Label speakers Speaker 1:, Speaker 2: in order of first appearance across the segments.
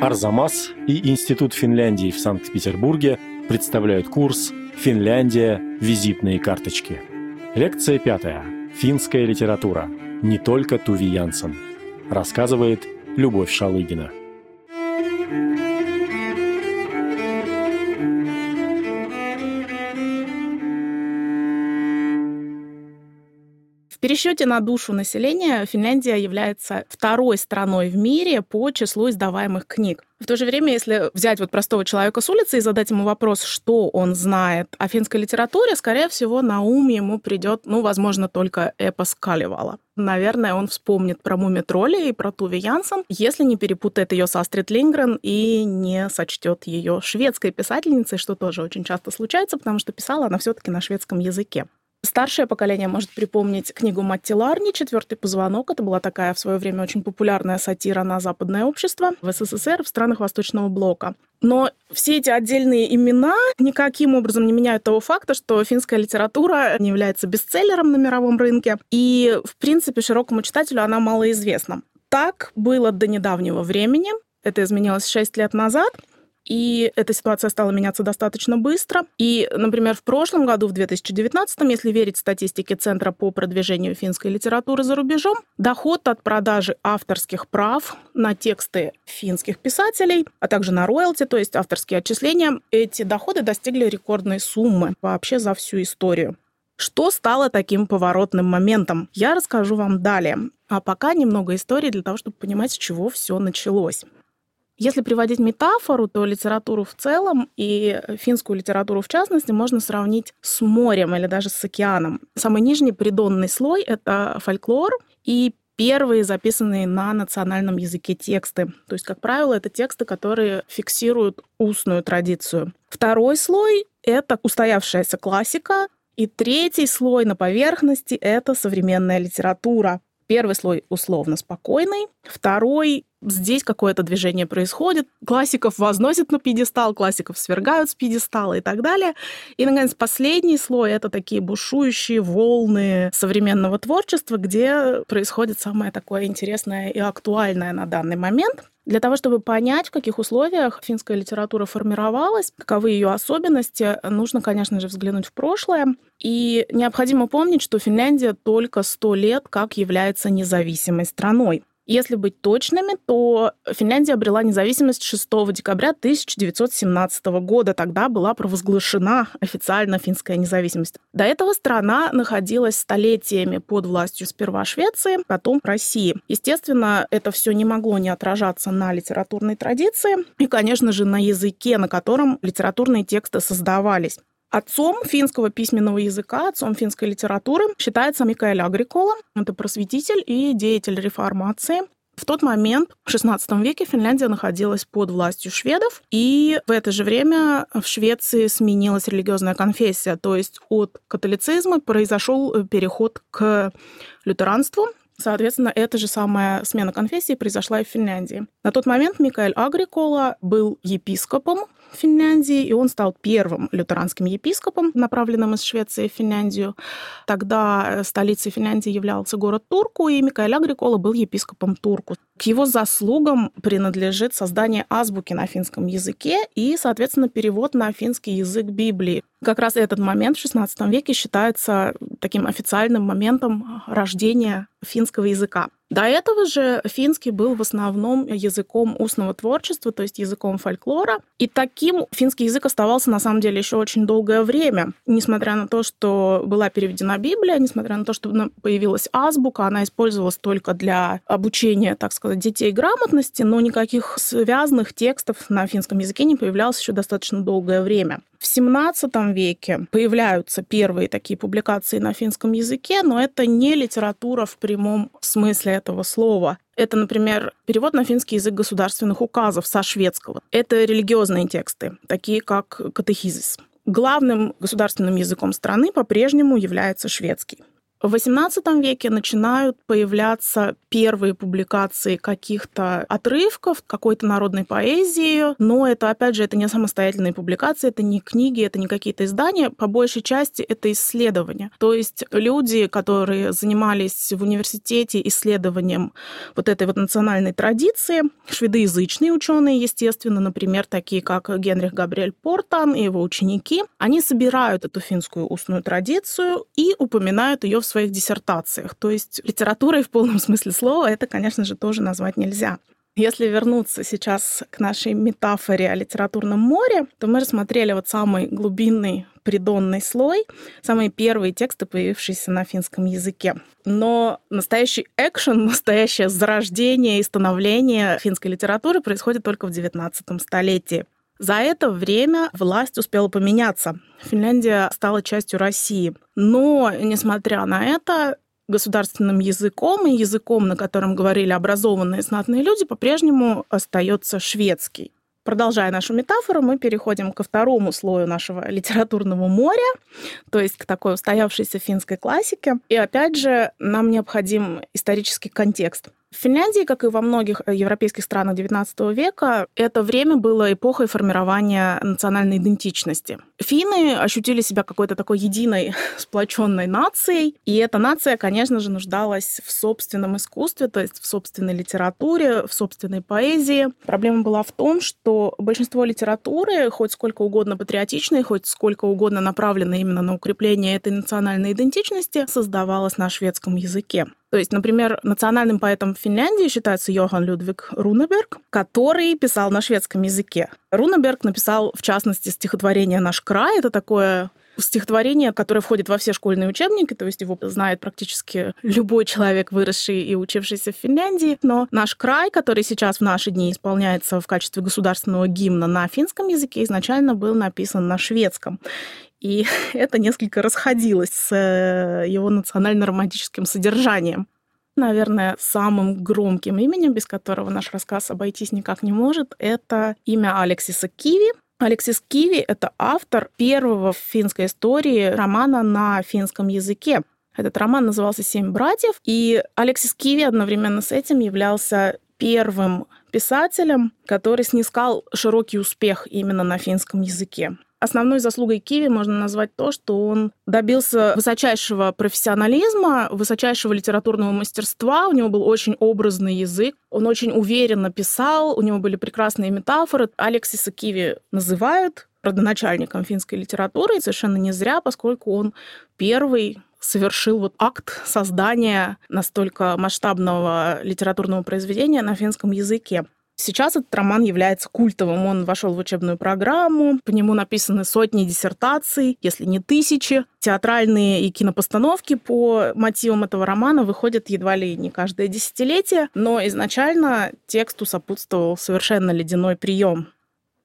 Speaker 1: Арзамас и Институт Финляндии в Санкт-Петербурге представляют курс «Финляндия. Визитные карточки». Лекция пятая. Финская литература. Не только Туви Янсен. Рассказывает Любовь Шалыгина.
Speaker 2: Пересчете на душу населения Финляндия является второй страной в мире по числу издаваемых книг. В то же время, если взять вот простого человека с улицы и задать ему вопрос, что он знает о финской литературе, скорее всего, на ум ему придет, ну, возможно, только эпос Каливала. Наверное, он вспомнит про Муми Тролли и про Туви Янсен, если не перепутает ее со Астрид Лингрен и не сочтет ее шведской писательницей, что тоже очень часто случается, потому что писала она все-таки на шведском языке. Старшее поколение может припомнить книгу Матти Ларни «Четвертый позвонок». Это была такая в свое время очень популярная сатира на западное общество в СССР, в странах Восточного блока. Но все эти отдельные имена никаким образом не меняют того факта, что финская литература не является бестселлером на мировом рынке, и, в принципе, широкому читателю она малоизвестна. Так было до недавнего времени. Это изменилось 6 лет назад. И эта ситуация стала меняться достаточно быстро. И, например, в прошлом году, в 2019, если верить статистике Центра по продвижению финской литературы за рубежом, доход от продажи авторских прав на тексты финских писателей, а также на роялти, то есть авторские отчисления, эти доходы достигли рекордной суммы вообще за всю историю. Что стало таким поворотным моментом? Я расскажу вам далее. А пока немного истории для того, чтобы понимать, с чего все началось. Если приводить метафору, то литературу в целом и финскую литературу в частности можно сравнить с морем или даже с океаном. Самый нижний придонный слой — это фольклор и первые записанные на национальном языке тексты. То есть, как правило, это тексты, которые фиксируют устную традицию. Второй слой — это устоявшаяся классика, и третий слой на поверхности — это современная литература. Первый слой условно спокойный, второй здесь какое-то движение происходит, классиков возносят на пьедестал, классиков свергают с пьедестала и так далее. И, наконец, последний слой — это такие бушующие волны современного творчества, где происходит самое такое интересное и актуальное на данный момент. Для того, чтобы понять, в каких условиях финская литература формировалась, каковы ее особенности, нужно, конечно же, взглянуть в прошлое. И необходимо помнить, что Финляндия только сто лет как является независимой страной. Если быть точными, то Финляндия обрела независимость 6 декабря 1917 года. Тогда была провозглашена официально финская независимость. До этого страна находилась столетиями под властью сперва Швеции, потом России. Естественно, это все не могло не отражаться на литературной традиции и, конечно же, на языке, на котором литературные тексты создавались. Отцом финского письменного языка, отцом финской литературы считается Микаэль Агрикола. Это просветитель и деятель реформации. В тот момент, в XVI веке, Финляндия находилась под властью шведов, и в это же время в Швеции сменилась религиозная конфессия, то есть от католицизма произошел переход к лютеранству, Соответственно, эта же самая смена конфессии произошла и в Финляндии. На тот момент Микаэль Агрикола был епископом Финляндии, и он стал первым лютеранским епископом, направленным из Швеции в Финляндию. Тогда э, столицей Финляндии являлся город Турку, и Микаэль Агрикола был епископом Турку. К его заслугам принадлежит создание азбуки на финском языке и, соответственно, перевод на финский язык Библии. Как раз этот момент в XVI веке считается таким официальным моментом рождения финского языка. До этого же финский был в основном языком устного творчества, то есть языком фольклора. И таким финский язык оставался на самом деле еще очень долгое время. Несмотря на то, что была переведена Библия, несмотря на то, что появилась азбука, она использовалась только для обучения, так сказать, детей грамотности, но никаких связанных текстов на финском языке не появлялось еще достаточно долгое время. В XVII веке появляются первые такие публикации на финском языке, но это не литература в прямом смысле этого слова. Это, например, перевод на финский язык государственных указов со шведского. Это религиозные тексты, такие как катехизис. Главным государственным языком страны по-прежнему является шведский. В XVIII веке начинают появляться первые публикации каких-то отрывков, какой-то народной поэзии, но это, опять же, это не самостоятельные публикации, это не книги, это не какие-то издания, по большей части это исследования. То есть люди, которые занимались в университете исследованием вот этой вот национальной традиции, шведоязычные ученые, естественно, например, такие как Генрих Габриэль Портан и его ученики, они собирают эту финскую устную традицию и упоминают ее в своих диссертациях. То есть литературой в полном смысле слова это, конечно же, тоже назвать нельзя. Если вернуться сейчас к нашей метафоре о литературном море, то мы рассмотрели вот самый глубинный придонный слой, самые первые тексты, появившиеся на финском языке. Но настоящий экшен, настоящее зарождение и становление финской литературы происходит только в XIX столетии. За это время власть успела поменяться. Финляндия стала частью России. Но, несмотря на это, государственным языком и языком, на котором говорили образованные знатные люди, по-прежнему остается шведский. Продолжая нашу метафору, мы переходим ко второму слою нашего литературного моря, то есть к такой устоявшейся финской классике. И опять же, нам необходим исторический контекст. В Финляндии, как и во многих э, европейских странах XIX века, это время было эпохой формирования национальной идентичности. Финны ощутили себя какой-то такой единой сплоченной нацией, и эта нация, конечно же, нуждалась в собственном искусстве, то есть в собственной литературе, в собственной поэзии. Проблема была в том, что большинство литературы, хоть сколько угодно патриотичной, хоть сколько угодно направленной именно на укрепление этой национальной идентичности, создавалось на шведском языке. То есть, например, национальным поэтом Финляндии считается Йохан Людвиг Рунеберг, который писал на шведском языке. Рунеберг написал, в частности, стихотворение «Наш край». Это такое стихотворение, которое входит во все школьные учебники, то есть его знает практически любой человек, выросший и учившийся в Финляндии. Но наш край, который сейчас в наши дни исполняется в качестве государственного гимна на финском языке, изначально был написан на шведском. И это несколько расходилось с э, его национально-романтическим содержанием. Наверное, самым громким именем, без которого наш рассказ обойтись никак не может, это имя Алексиса Киви. Алексис Киви — это автор первого в финской истории романа на финском языке. Этот роман назывался «Семь братьев», и Алексис Киви одновременно с этим являлся первым писателем, который снискал широкий успех именно на финском языке. Основной заслугой Киви можно назвать то, что он добился высочайшего профессионализма, высочайшего литературного мастерства. У него был очень образный язык, он очень уверенно писал, у него были прекрасные метафоры. Алексиса Киви называют родоначальником финской литературы, и совершенно не зря, поскольку он первый совершил вот акт создания настолько масштабного литературного произведения на финском языке. Сейчас этот роман является культовым. Он вошел в учебную программу, по нему написаны сотни диссертаций, если не тысячи. Театральные и кинопостановки по мотивам этого романа выходят едва ли не каждое десятилетие, но изначально тексту сопутствовал совершенно ледяной прием.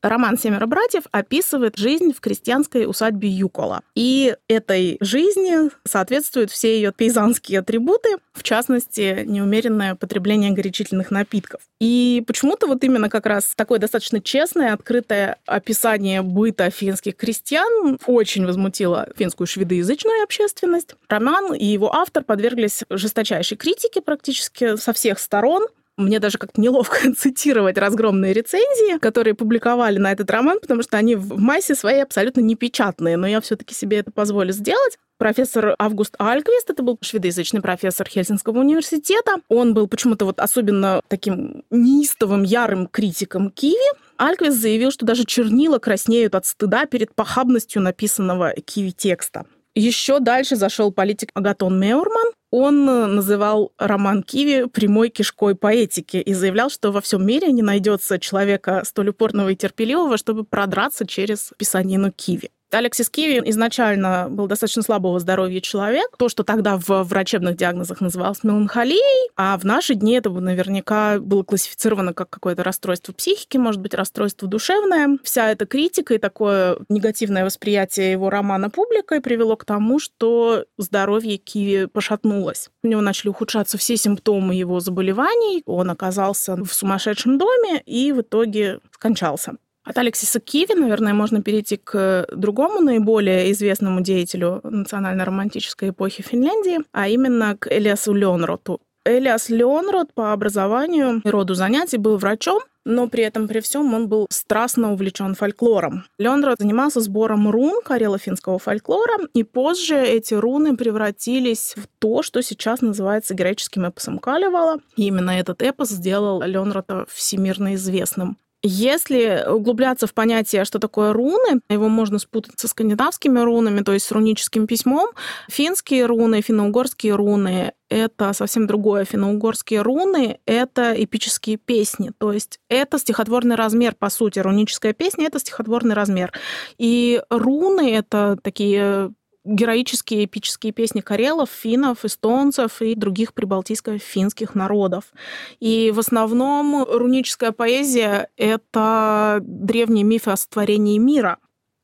Speaker 2: Роман «Семеро братьев» описывает жизнь в крестьянской усадьбе Юкола. И этой жизни соответствуют все ее пейзанские атрибуты, в частности, неумеренное потребление горячительных напитков. И почему-то вот именно как раз такое достаточно честное, открытое описание быта финских крестьян очень возмутило финскую шведоязычную общественность. Роман и его автор подверглись жесточайшей критике практически со всех сторон. Мне даже как-то неловко цитировать разгромные рецензии, которые публиковали на этот роман, потому что они в массе своей абсолютно непечатные, но я все-таки себе это позволю сделать. Профессор Август Альквист, это был шведоязычный профессор Хельсинского университета. Он был почему-то вот особенно таким неистовым, ярым критиком Киви. Альквист заявил, что даже чернила краснеют от стыда перед похабностью написанного Киви текста. Еще дальше зашел политик Агатон Меурман. Он называл роман Киви прямой кишкой поэтики и заявлял, что во всем мире не найдется человека столь упорного и терпеливого, чтобы продраться через писанину Киви. Алексис Киви изначально был достаточно слабого здоровья человек. То, что тогда в врачебных диагнозах называлось меланхолией, а в наши дни это бы наверняка было классифицировано как какое-то расстройство психики, может быть, расстройство душевное. Вся эта критика и такое негативное восприятие его романа публикой привело к тому, что здоровье Киви пошатнулось. У него начали ухудшаться все симптомы его заболеваний, он оказался в сумасшедшем доме и в итоге скончался. От Алексиса Киви, наверное, можно перейти к другому наиболее известному деятелю национально-романтической эпохи Финляндии, а именно к Элиасу Леонроту. Элиас Леонрот по образованию и роду занятий был врачом, но при этом при всем он был страстно увлечен фольклором. Леонрод занимался сбором рун карело-финского фольклора, и позже эти руны превратились в то, что сейчас называется греческим эпосом Калевала. И именно этот эпос сделал Леонрота всемирно известным. Если углубляться в понятие, что такое руны, его можно спутать со скандинавскими рунами, то есть с руническим письмом. Финские руны, финно-угорские руны — это совсем другое. Финно-угорские руны — это эпические песни, то есть это стихотворный размер, по сути. Руническая песня — это стихотворный размер. И руны — это такие героические эпические песни карелов, финнов, эстонцев и других прибалтийско-финских народов. И в основном руническая поэзия — это древние мифы о сотворении мира.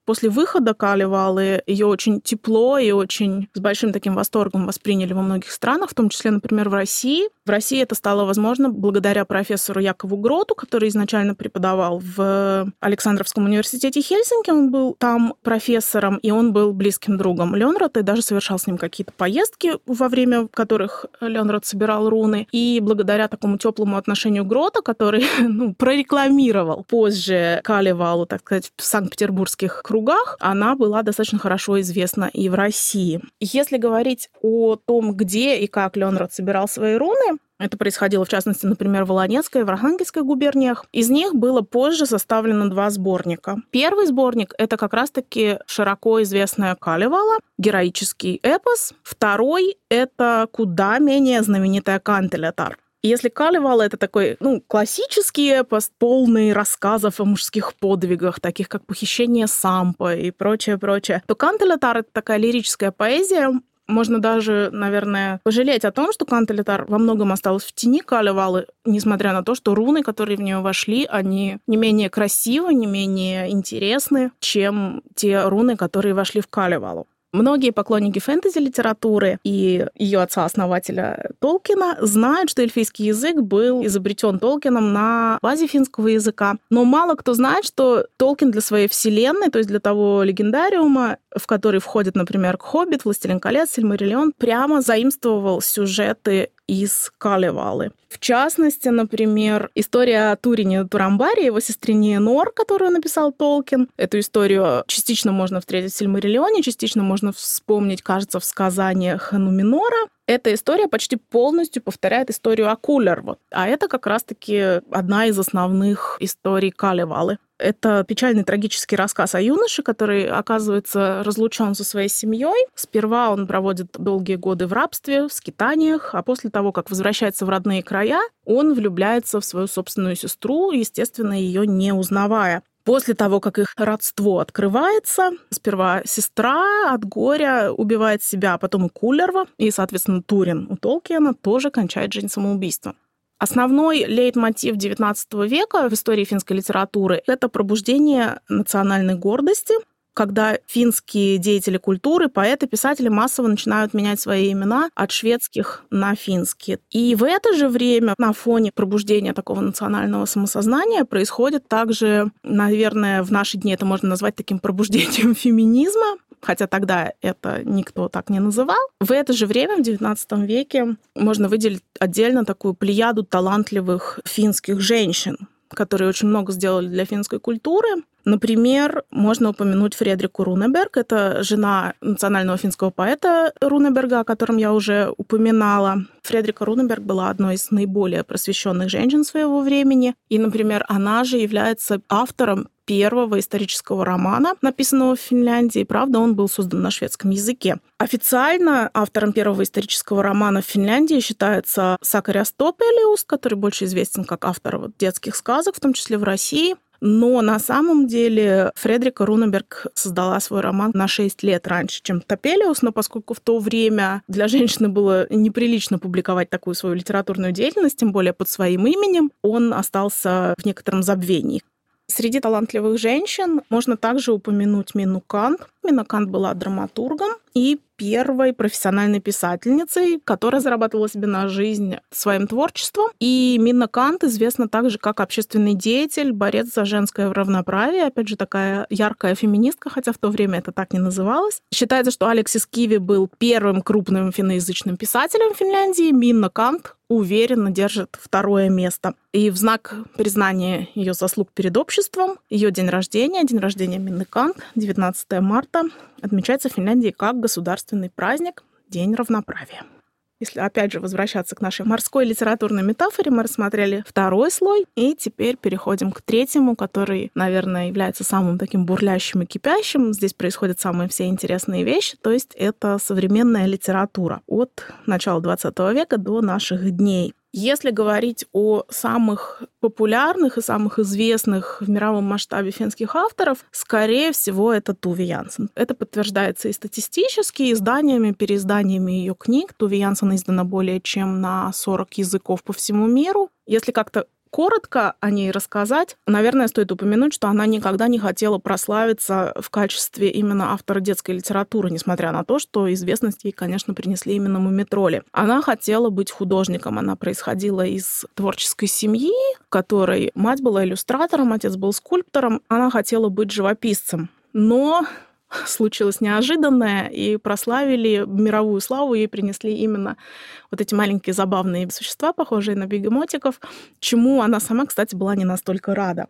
Speaker 2: После выхода Калевалы ее очень тепло и очень с большим таким восторгом восприняли во многих странах, в том числе, например, в России. В России это стало возможно благодаря профессору Якову Гроту, который изначально преподавал в Александровском университете Хельсинки. Он был там профессором, и он был близким другом Леонрата и даже совершал с ним какие-то поездки, во время которых Леонрат собирал руны. И благодаря такому теплому отношению Грота, который ну, прорекламировал позже Калевалу, так сказать, в Санкт-Петербургских кругах, она была достаточно хорошо известна и в России. Если говорить о том, где и как Леонрад собирал свои руны, это происходило, в частности, например, в Волонецкой и в Архангельской губерниях. Из них было позже составлено два сборника. Первый сборник — это как раз-таки широко известная Калевала, героический эпос. Второй — это куда менее знаменитая Кантелетар. Если Калевал — это такой, ну, классический эпос, полный рассказов о мужских подвигах, таких как «Похищение Сампа» и прочее-прочее, то Кантелетар — это такая лирическая поэзия, можно даже, наверное, пожалеть о том, что Кантелетар во многом осталась в тени Калевалы, несмотря на то, что руны, которые в нее вошли, они не менее красивы, не менее интересны, чем те руны, которые вошли в Калевалу. Многие поклонники фэнтези-литературы и ее отца-основателя Толкина знают, что эльфийский язык был изобретен Толкином на базе финского языка. Но мало кто знает, что Толкин для своей вселенной, то есть для того легендариума, в который входит, например, «Хоббит», «Властелин колец», «Сильмариллион», прямо заимствовал сюжеты из Калевалы. В частности, например, история о Турине Турамбаре, его сестрине Нор, которую написал Толкин. Эту историю частично можно встретить в Сильмариллионе, частично можно вспомнить, кажется, в сказаниях Нуминора. Эта история почти полностью повторяет историю Акулер. Вот. А это как раз-таки одна из основных историй Калевалы. Это печальный трагический рассказ о юноше, который оказывается разлучен со своей семьей. Сперва он проводит долгие годы в рабстве, в скитаниях, а после того, как возвращается в родные края, он влюбляется в свою собственную сестру, естественно, ее не узнавая. После того, как их родство открывается, сперва сестра от горя убивает себя, а потом и Кулерва, и, соответственно, Турин у Толкиена тоже кончает жизнь самоубийством. Основной лейтмотив XIX века в истории финской литературы — это пробуждение национальной гордости, когда финские деятели культуры, поэты, писатели массово начинают менять свои имена от шведских на финские. И в это же время на фоне пробуждения такого национального самосознания происходит также, наверное, в наши дни это можно назвать таким пробуждением феминизма, хотя тогда это никто так не называл. В это же время, в XIX веке, можно выделить отдельно такую плеяду талантливых финских женщин, которые очень много сделали для финской культуры. Например, можно упомянуть Фредрику Рунеберг. Это жена национального финского поэта Рунеберга, о котором я уже упоминала. Фредрика Рунеберг была одной из наиболее просвещенных женщин своего времени. И, например, она же является автором первого исторического романа, написанного в Финляндии. Правда, он был создан на шведском языке. Официально автором первого исторического романа в Финляндии считается Сакаряс Топелиус, который больше известен как автор детских сказок, в том числе в России. Но на самом деле Фредрика Рунеберг создала свой роман на 6 лет раньше, чем Топелиус, но поскольку в то время для женщины было неприлично публиковать такую свою литературную деятельность, тем более под своим именем, он остался в некотором забвении. Среди талантливых женщин можно также упомянуть Мину Кант. Мина Кант была драматургом, и первой профессиональной писательницей, которая зарабатывала себе на жизнь своим творчеством. И Минна Кант известна также как общественный деятель, борец за женское равноправие, опять же, такая яркая феминистка, хотя в то время это так не называлось. Считается, что Алексис Киви был первым крупным финноязычным писателем Финляндии. Минна Кант уверенно держит второе место. И в знак признания ее заслуг перед обществом, ее день рождения, день рождения Минны Кант, 19 марта, отмечается в Финляндии как государственный праздник День равноправия. Если опять же возвращаться к нашей морской литературной метафоре, мы рассмотрели второй слой, и теперь переходим к третьему, который, наверное, является самым таким бурлящим и кипящим. Здесь происходят самые все интересные вещи, то есть это современная литература от начала 20 века до наших дней. Если говорить о самых популярных и самых известных в мировом масштабе финских авторов, скорее всего, это Туви Янсен. Это подтверждается и статистически, изданиями, переизданиями ее книг. Туви Янсен издана более чем на 40 языков по всему миру. Если как-то коротко о ней рассказать, наверное, стоит упомянуть, что она никогда не хотела прославиться в качестве именно автора детской литературы, несмотря на то, что известность ей, конечно, принесли именно мумитроли. Она хотела быть художником. Она происходила из творческой семьи, которой мать была иллюстратором, отец был скульптором. Она хотела быть живописцем. Но случилось неожиданное, и прославили мировую славу, ей принесли именно вот эти маленькие забавные существа, похожие на бегемотиков, чему она сама, кстати, была не настолько рада.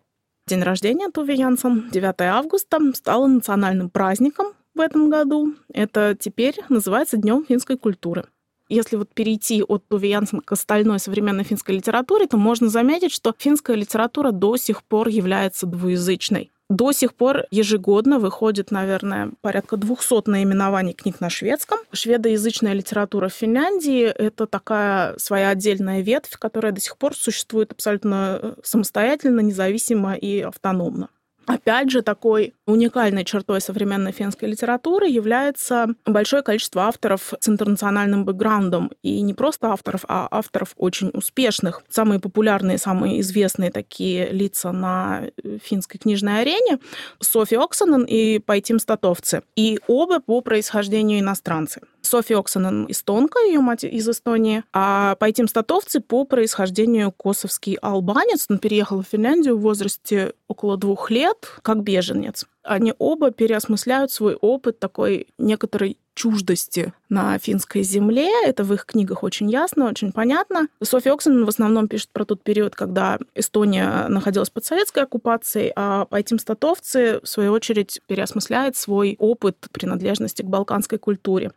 Speaker 2: День рождения Туви Янсен, 9 августа, стало национальным праздником в этом году. Это теперь называется Днем финской культуры. Если вот перейти от Туви Янсен к остальной современной финской литературе, то можно заметить, что финская литература до сих пор является двуязычной. До сих пор ежегодно выходит, наверное, порядка 200 наименований книг на шведском. Шведоязычная литература в Финляндии — это такая своя отдельная ветвь, которая до сих пор существует абсолютно э, самостоятельно, независимо и автономно. Опять же, такой уникальной чертой современной финской литературы является большое количество авторов с интернациональным бэкграундом. И не просто авторов, а авторов очень успешных. Самые популярные, самые известные такие лица на э, финской книжной арене — Софи Оксанен и Пайтим Статовцы. И оба по происхождению иностранцы. Софи Оксанен эстонка, ее мать из Эстонии, а Пайтим Статовцы по происхождению косовский албанец. Он переехал в Финляндию в возрасте около двух лет как беженец. Они оба переосмысляют свой опыт такой некоторой чуждости на финской земле. Это в их книгах очень ясно, очень понятно. Софья Оксен в основном пишет про тот период, когда Эстония находилась под советской оккупацией, а Пайтим Статовцы, в свою очередь, переосмысляет свой опыт принадлежности к балканской культуре.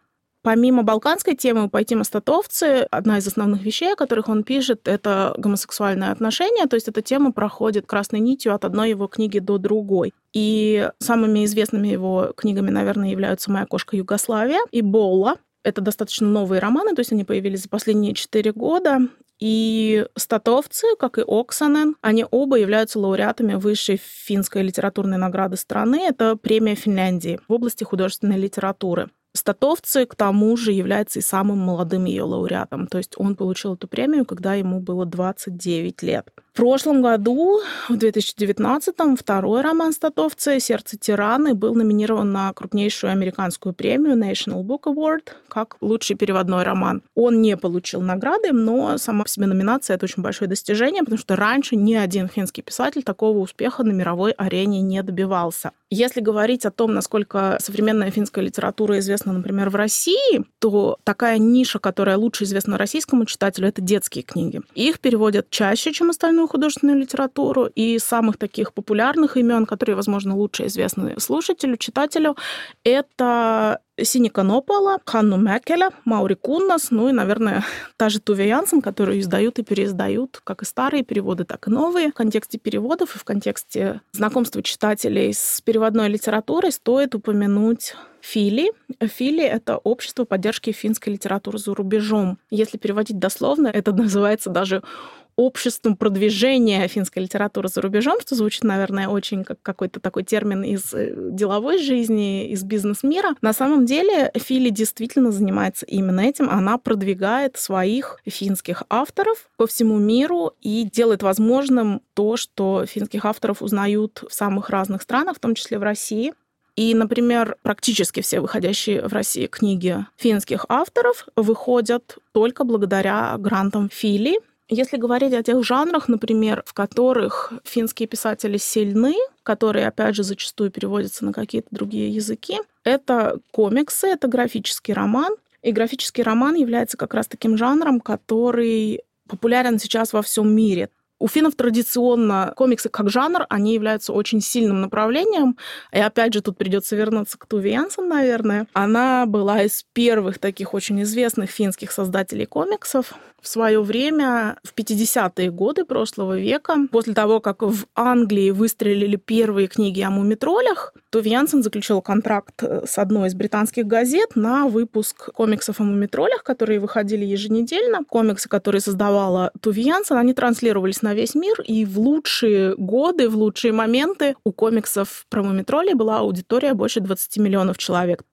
Speaker 2: Помимо балканской темы «Пойти мостотовцы», одна из основных вещей, о которых он пишет, это гомосексуальные отношения, то есть эта тема проходит красной нитью от одной его книги до другой. И самыми известными его книгами, наверное, являются «Моя кошка Югославия» и «Болла». Это достаточно новые романы, то есть они появились за последние четыре года. И статовцы, как и Оксанен, они оба являются лауреатами высшей финской литературной награды страны. Это премия Финляндии в области художественной литературы. Статовцы, к тому же, является и самым молодым ее лауреатом. То есть он получил эту премию, когда ему было 29 лет. В прошлом году, в 2019-м, второй роман Статовцы «Сердце тираны» был номинирован на крупнейшую американскую премию National Book Award как лучший переводной роман. Он не получил награды, но сама по себе номинация — это очень большое достижение, потому что раньше ни один финский писатель такого успеха на мировой арене не добивался. Если говорить о том, насколько современная финская литература известна, например, в России, то такая ниша, которая лучше известна российскому читателю, это детские книги. Их переводят чаще, чем остальную художественную литературу, и самых таких популярных имен, которые, возможно, лучше известны слушателю, читателю, это Синика Нопола, Ханну Мекеля, Маури Куннас, ну и, наверное, та же Туве Янсен, которую издают и переиздают, как и старые переводы, так и новые. В контексте переводов и в контексте знакомства читателей с переводной литературой стоит упомянуть Фили. Фили — это общество поддержки финской литературы за рубежом. Если переводить дословно, это называется даже обществом продвижения финской литературы за рубежом, что звучит, наверное, очень как какой-то такой термин из э, деловой жизни, из бизнес-мира. На самом деле Фили действительно занимается именно этим. Она продвигает своих финских авторов по всему миру и делает возможным то, что финских авторов узнают в самых разных странах, в том числе в России. И, например, практически все выходящие в России книги финских авторов выходят только благодаря грантам Фили. Если говорить о тех жанрах, например, в которых финские писатели сильны, которые, опять же, зачастую переводятся на какие-то другие языки, это комиксы, это графический роман. И графический роман является как раз таким жанром, который популярен сейчас во всем мире. У финнов традиционно комиксы как жанр, они являются очень сильным направлением. И опять же, тут придется вернуться к Туве Янсен, наверное. Она была из первых таких очень известных финских создателей комиксов в свое время, в 50-е годы прошлого века, после того, как в Англии выстрелили первые книги о мумитролях, Туви Янсен заключил контракт э, с одной из британских газет на выпуск комиксов о мумитролях, которые выходили еженедельно. Комиксы, которые создавала Туви Янсен, они транслировались на весь мир, и в лучшие годы, в лучшие моменты у комиксов про мумитролей была аудитория больше 20 миллионов человек.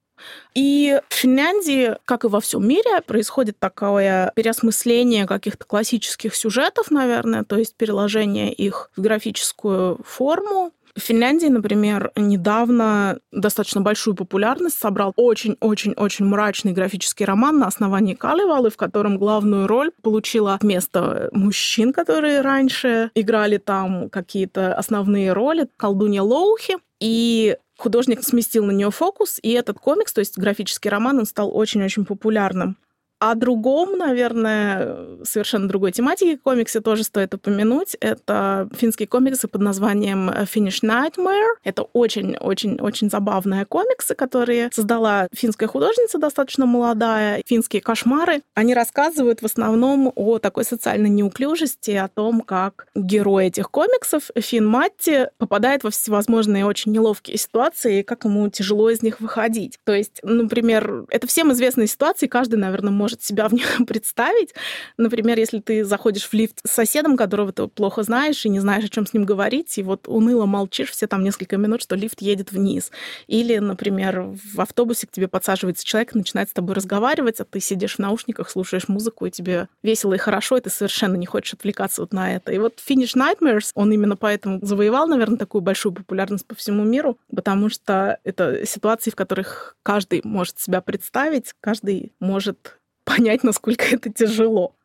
Speaker 2: И в Финляндии, как и во всем мире, происходит такое переосмысление каких-то классических сюжетов, наверное, то есть переложение их в графическую форму. В Финляндии, например, недавно достаточно большую популярность собрал очень-очень-очень мрачный графический роман на основании Калевалы, в котором главную роль получила вместо мужчин, которые раньше играли там какие-то основные роли, колдунья Лоухи. И художник сместил на нее фокус, и этот комикс, то есть графический роман, он стал очень-очень популярным. О другом, наверное, совершенно другой тематике комиксе тоже стоит упомянуть. Это финские комиксы под названием Finish Nightmare. Это очень-очень-очень забавные комиксы, которые создала финская художница, достаточно молодая. Финские кошмары. Они рассказывают в основном о такой социальной неуклюжести, о том, как герой этих комиксов, Фин Матти, попадает во всевозможные очень неловкие ситуации, и как ему тяжело из них выходить. То есть, например, это всем известные ситуации, каждый, наверное, может может себя в них представить. Например, если ты заходишь в лифт с соседом, которого ты плохо знаешь и не знаешь, о чем с ним говорить, и вот уныло молчишь все там несколько минут, что лифт едет вниз. Или, например, в автобусе к тебе подсаживается человек, начинает с тобой разговаривать, а ты сидишь в наушниках, слушаешь музыку, и тебе весело и хорошо, и ты совершенно не хочешь отвлекаться вот на это. И вот Finish Nightmares, он именно поэтому завоевал, наверное, такую большую популярность по всему миру, потому что это ситуации, в которых каждый может себя представить, каждый может понять, насколько это тяжело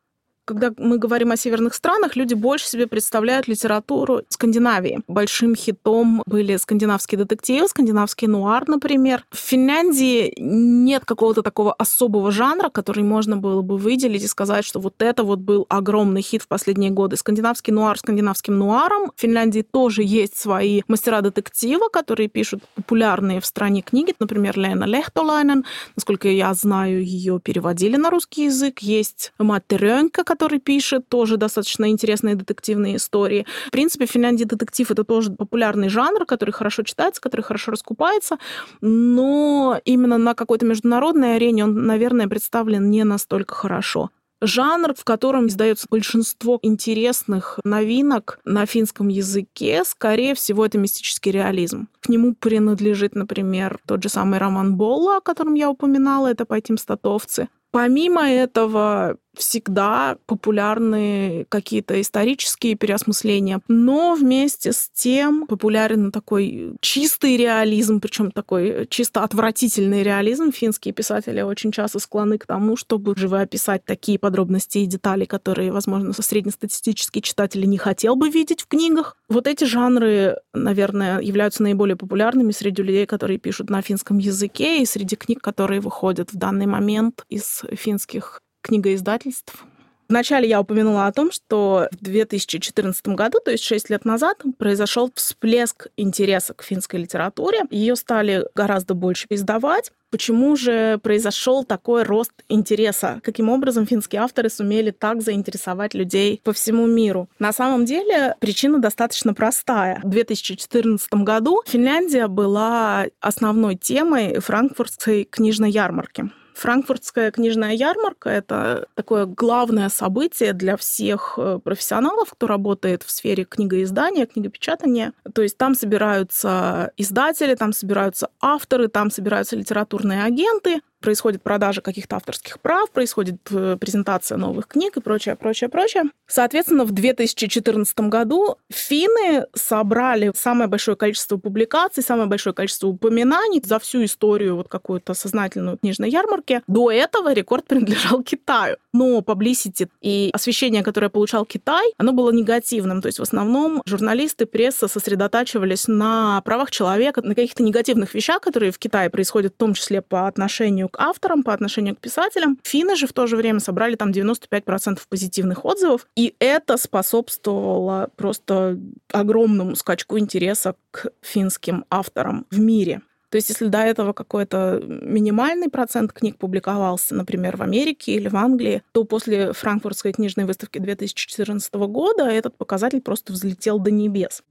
Speaker 2: когда мы говорим о северных странах, люди больше себе представляют литературу Скандинавии. Большим хитом были скандинавские детективы, скандинавский нуар, например. В Финляндии нет какого-то такого особого жанра, который можно было бы выделить и сказать, что вот это вот был огромный хит в последние годы. Скандинавский нуар скандинавским нуаром. В Финляндии тоже есть свои мастера детектива, которые пишут популярные в стране книги. Например, Лена Лехтолайнен. Насколько я знаю, ее переводили на русский язык. Есть Матте Рёнька, который пишет тоже достаточно интересные детективные истории. В принципе, в Финляндии детектив — это тоже популярный жанр, который хорошо читается, который хорошо раскупается, но именно на какой-то международной арене он, наверное, представлен не настолько хорошо жанр, в котором издается большинство интересных новинок на финском языке, скорее всего, это мистический реализм. К нему принадлежит, например, тот же самый роман Болла, о котором я упоминала, это «Пойти статовцы». Помимо этого, всегда популярны какие-то исторические переосмысления, но вместе с тем популярен такой чистый реализм, причем такой чисто отвратительный реализм. Финские писатели очень часто склонны к тому, чтобы живописать такие подробности и детали, которые, возможно, среднестатистический читатель не хотел бы видеть в книгах. Вот эти жанры, наверное, являются наиболее популярными среди людей, которые пишут на финском языке, и среди книг, которые выходят в данный момент из финских книгоиздательств. Вначале я упомянула о том, что в 2014 году, то есть 6 лет назад, произошел всплеск интереса к финской литературе. Ее стали гораздо больше издавать. Почему же произошел такой рост интереса? Каким образом финские авторы сумели так заинтересовать людей по всему миру? На самом деле причина достаточно простая. В 2014 году Финляндия была основной темой франкфуртской книжной ярмарки. Франкфуртская книжная ярмарка — это такое главное событие для всех э, профессионалов, кто работает в сфере книгоиздания, книгопечатания. То есть там собираются издатели, там собираются авторы, там собираются литературные агенты, происходит продажа каких-то авторских прав, происходит э, презентация новых книг и прочее, прочее, прочее. Соответственно, в 2014 году финны собрали самое большое количество публикаций, самое большое количество упоминаний за всю историю вот какую-то сознательную книжной ярмарки. До этого рекорд принадлежал Китаю. Но publicity и освещение, которое получал Китай, оно было негативным. То есть в основном журналисты, пресса сосредотачивались на правах человека, на каких-то негативных вещах, которые в Китае происходят, в том числе по отношению авторам, по отношению к писателям. Финны же в то же время собрали там 95% позитивных отзывов, и это способствовало просто огромному скачку интереса к финским авторам в мире. То есть если до этого какой-то минимальный процент книг публиковался, например, в Америке или в Англии, то после Франкфуртской книжной выставки 2014 года этот показатель просто взлетел до небес.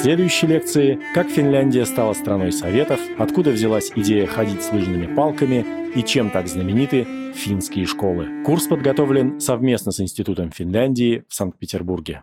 Speaker 1: Следующей лекции «Как Финляндия стала страной советов», откуда взялась идея ходить с лыжными палками и чем так знамениты финские школы. Курс подготовлен совместно с Институтом Финляндии в Санкт-Петербурге.